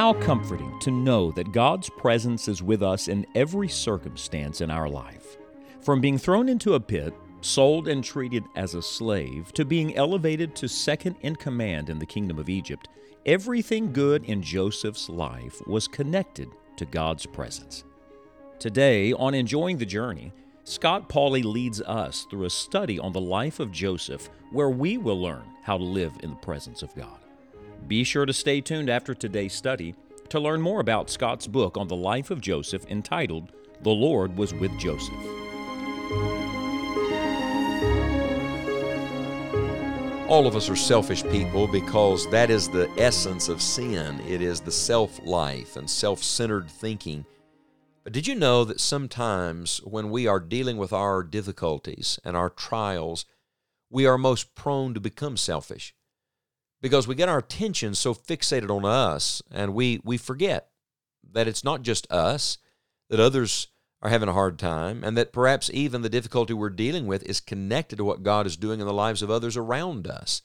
How comforting to know that God's presence is with us in every circumstance in our life. From being thrown into a pit, sold and treated as a slave, to being elevated to second in command in the kingdom of Egypt, everything good in Joseph's life was connected to God's presence. Today, on Enjoying the Journey, Scott Pauley leads us through a study on the life of Joseph where we will learn how to live in the presence of God. Be sure to stay tuned after today's study to learn more about Scott's book on the life of Joseph entitled The Lord Was with Joseph. All of us are selfish people because that is the essence of sin. It is the self life and self centered thinking. But did you know that sometimes when we are dealing with our difficulties and our trials, we are most prone to become selfish? Because we get our attention so fixated on us and we we forget that it's not just us that others are having a hard time and that perhaps even the difficulty we're dealing with is connected to what God is doing in the lives of others around us.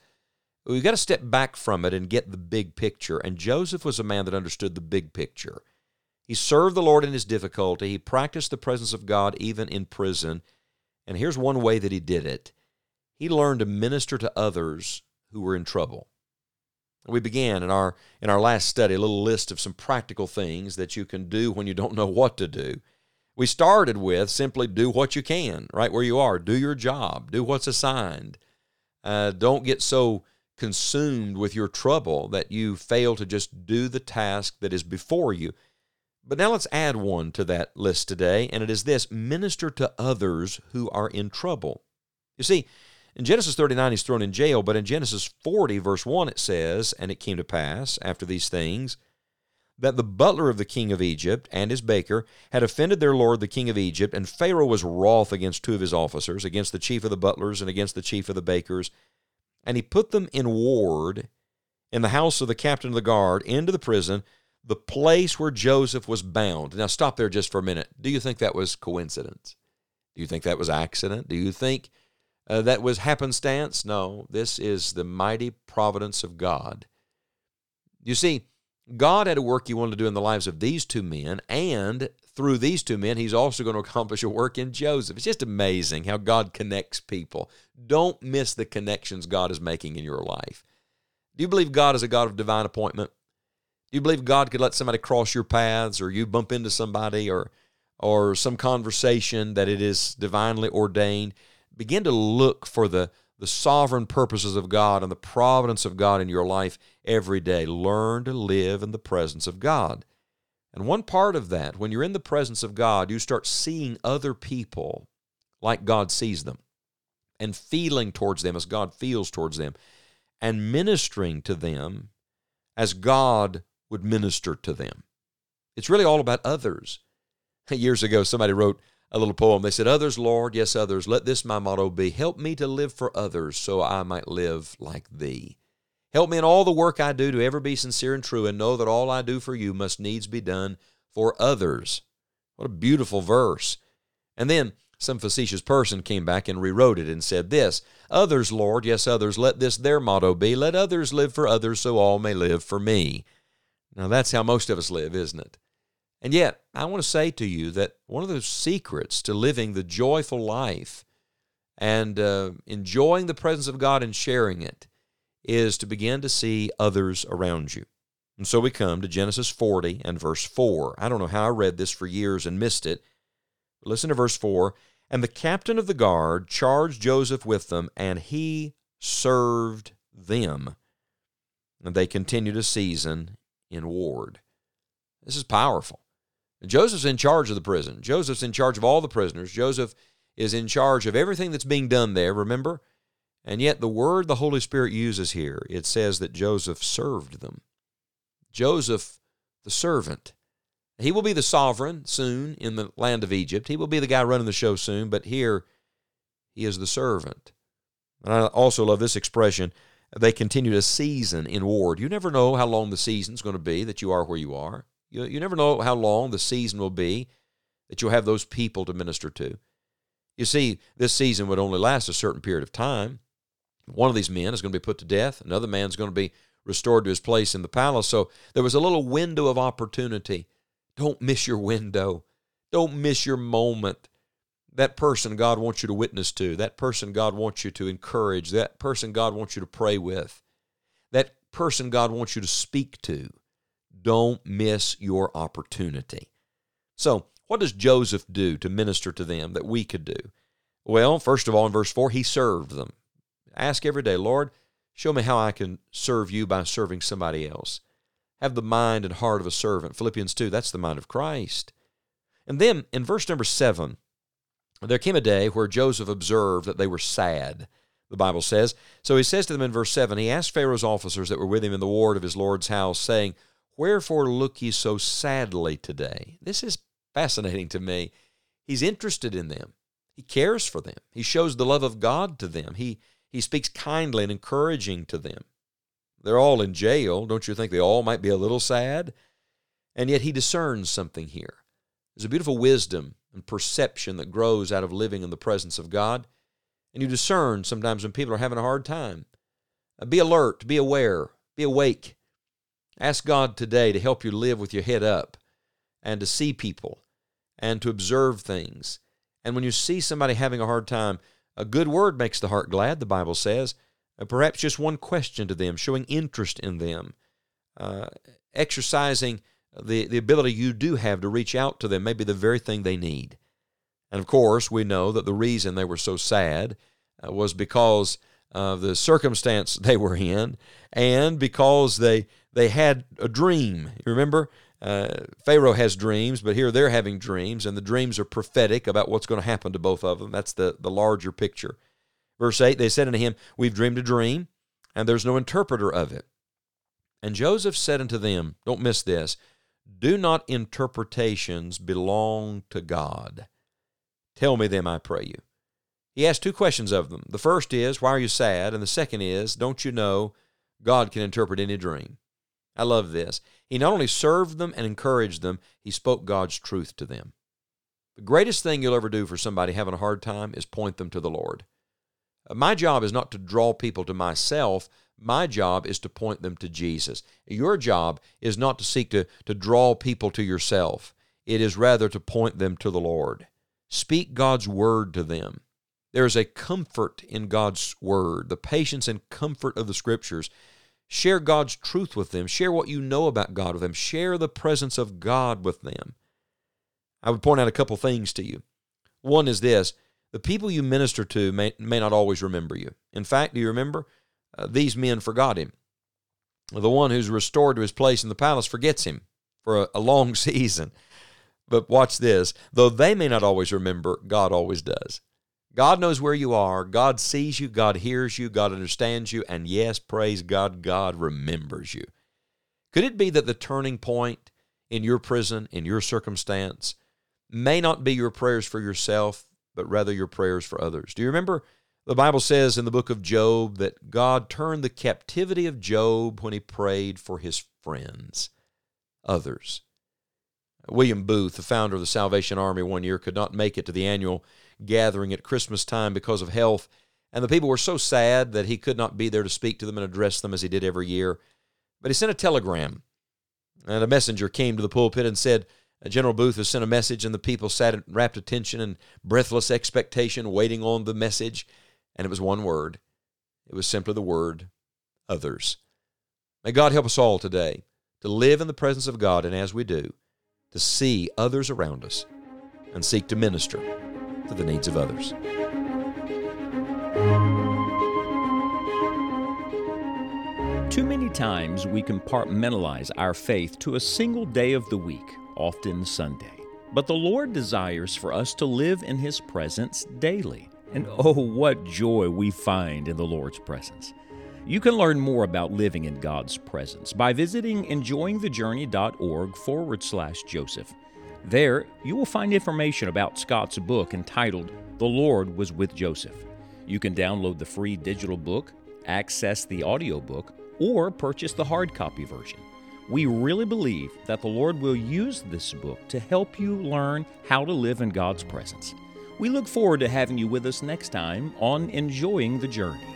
We've got to step back from it and get the big picture. And Joseph was a man that understood the big picture. He served the Lord in his difficulty. He practiced the presence of God even in prison. And here's one way that he did it he learned to minister to others who were in trouble. We began in our in our last study a little list of some practical things that you can do when you don't know what to do. We started with simply do what you can right where you are. Do your job. Do what's assigned. Uh, don't get so consumed with your trouble that you fail to just do the task that is before you. But now let's add one to that list today, and it is this minister to others who are in trouble. You see, in Genesis 39, he's thrown in jail, but in Genesis 40, verse 1, it says, And it came to pass, after these things, that the butler of the king of Egypt and his baker had offended their lord the king of Egypt, and Pharaoh was wroth against two of his officers, against the chief of the butlers and against the chief of the bakers. And he put them in ward in the house of the captain of the guard into the prison, the place where Joseph was bound. Now, stop there just for a minute. Do you think that was coincidence? Do you think that was accident? Do you think uh, that was happenstance. No, this is the mighty providence of God. You see, God had a work He wanted to do in the lives of these two men, and through these two men, He's also going to accomplish a work in Joseph. It's just amazing how God connects people. Don't miss the connections God is making in your life. Do you believe God is a God of divine appointment? Do you believe God could let somebody cross your paths, or you bump into somebody, or or some conversation that it is divinely ordained? Begin to look for the, the sovereign purposes of God and the providence of God in your life every day. Learn to live in the presence of God. And one part of that, when you're in the presence of God, you start seeing other people like God sees them and feeling towards them as God feels towards them and ministering to them as God would minister to them. It's really all about others. Years ago, somebody wrote, a little poem. They said, Others, Lord, yes, others, let this my motto be help me to live for others so I might live like thee. Help me in all the work I do to ever be sincere and true and know that all I do for you must needs be done for others. What a beautiful verse. And then some facetious person came back and rewrote it and said this Others, Lord, yes, others, let this their motto be let others live for others so all may live for me. Now that's how most of us live, isn't it? And yet, I want to say to you that one of the secrets to living the joyful life and uh, enjoying the presence of God and sharing it is to begin to see others around you. And so we come to Genesis 40 and verse 4. I don't know how I read this for years and missed it. Listen to verse 4. And the captain of the guard charged Joseph with them, and he served them. And they continued a season in ward. This is powerful. Joseph's in charge of the prison. Joseph's in charge of all the prisoners. Joseph is in charge of everything that's being done there, remember? And yet, the word the Holy Spirit uses here, it says that Joseph served them. Joseph, the servant. He will be the sovereign soon in the land of Egypt. He will be the guy running the show soon, but here he is the servant. And I also love this expression they continue to season in ward. You never know how long the season's going to be that you are where you are. You, you never know how long the season will be that you'll have those people to minister to. You see, this season would only last a certain period of time. One of these men is going to be put to death, another man's going to be restored to his place in the palace. So there was a little window of opportunity. Don't miss your window. Don't miss your moment. That person God wants you to witness to, that person God wants you to encourage, that person God wants you to pray with, that person God wants you to speak to. Don't miss your opportunity. So, what does Joseph do to minister to them that we could do? Well, first of all, in verse 4, he served them. Ask every day, Lord, show me how I can serve you by serving somebody else. Have the mind and heart of a servant. Philippians 2, that's the mind of Christ. And then in verse number 7, there came a day where Joseph observed that they were sad, the Bible says. So he says to them in verse 7 He asked Pharaoh's officers that were with him in the ward of his Lord's house, saying, Wherefore look ye so sadly today? This is fascinating to me. He's interested in them. He cares for them. He shows the love of God to them. He, he speaks kindly and encouraging to them. They're all in jail. Don't you think they all might be a little sad? And yet he discerns something here. There's a beautiful wisdom and perception that grows out of living in the presence of God. And you discern sometimes when people are having a hard time. Uh, be alert, be aware, be awake. Ask God today to help you live with your head up and to see people and to observe things. And when you see somebody having a hard time, a good word makes the heart glad, the Bible says. Uh, perhaps just one question to them, showing interest in them, uh, exercising the, the ability you do have to reach out to them may be the very thing they need. And of course, we know that the reason they were so sad uh, was because of the circumstance they were in and because they, they had a dream. You remember? Uh, Pharaoh has dreams, but here they're having dreams, and the dreams are prophetic about what's going to happen to both of them. That's the, the larger picture. Verse 8 They said unto him, We've dreamed a dream, and there's no interpreter of it. And Joseph said unto them, Don't miss this, do not interpretations belong to God? Tell me them, I pray you. He asked two questions of them. The first is, Why are you sad? And the second is, Don't you know God can interpret any dream? I love this. He not only served them and encouraged them, he spoke God's truth to them. The greatest thing you'll ever do for somebody having a hard time is point them to the Lord. Uh, my job is not to draw people to myself. My job is to point them to Jesus. Your job is not to seek to, to draw people to yourself, it is rather to point them to the Lord. Speak God's word to them. There is a comfort in God's word, the patience and comfort of the scriptures. Share God's truth with them. Share what you know about God with them. Share the presence of God with them. I would point out a couple things to you. One is this the people you minister to may, may not always remember you. In fact, do you remember? Uh, these men forgot him. The one who's restored to his place in the palace forgets him for a, a long season. But watch this. Though they may not always remember, God always does. God knows where you are. God sees you. God hears you. God understands you. And yes, praise God, God remembers you. Could it be that the turning point in your prison, in your circumstance, may not be your prayers for yourself, but rather your prayers for others? Do you remember the Bible says in the book of Job that God turned the captivity of Job when he prayed for his friends, others? William Booth, the founder of the Salvation Army, one year could not make it to the annual gathering at Christmas time because of health. And the people were so sad that he could not be there to speak to them and address them as he did every year. But he sent a telegram. And a messenger came to the pulpit and said, uh, General Booth has sent a message, and the people sat in rapt attention and breathless expectation, waiting on the message. And it was one word. It was simply the word others. May God help us all today to live in the presence of God, and as we do, to see others around us and seek to minister to the needs of others. Too many times we compartmentalize our faith to a single day of the week, often Sunday. But the Lord desires for us to live in His presence daily. And oh, what joy we find in the Lord's presence. You can learn more about living in God's presence by visiting enjoyingthejourney.org forward slash Joseph. There, you will find information about Scott's book entitled The Lord Was with Joseph. You can download the free digital book, access the audiobook, or purchase the hard copy version. We really believe that the Lord will use this book to help you learn how to live in God's presence. We look forward to having you with us next time on Enjoying the Journey.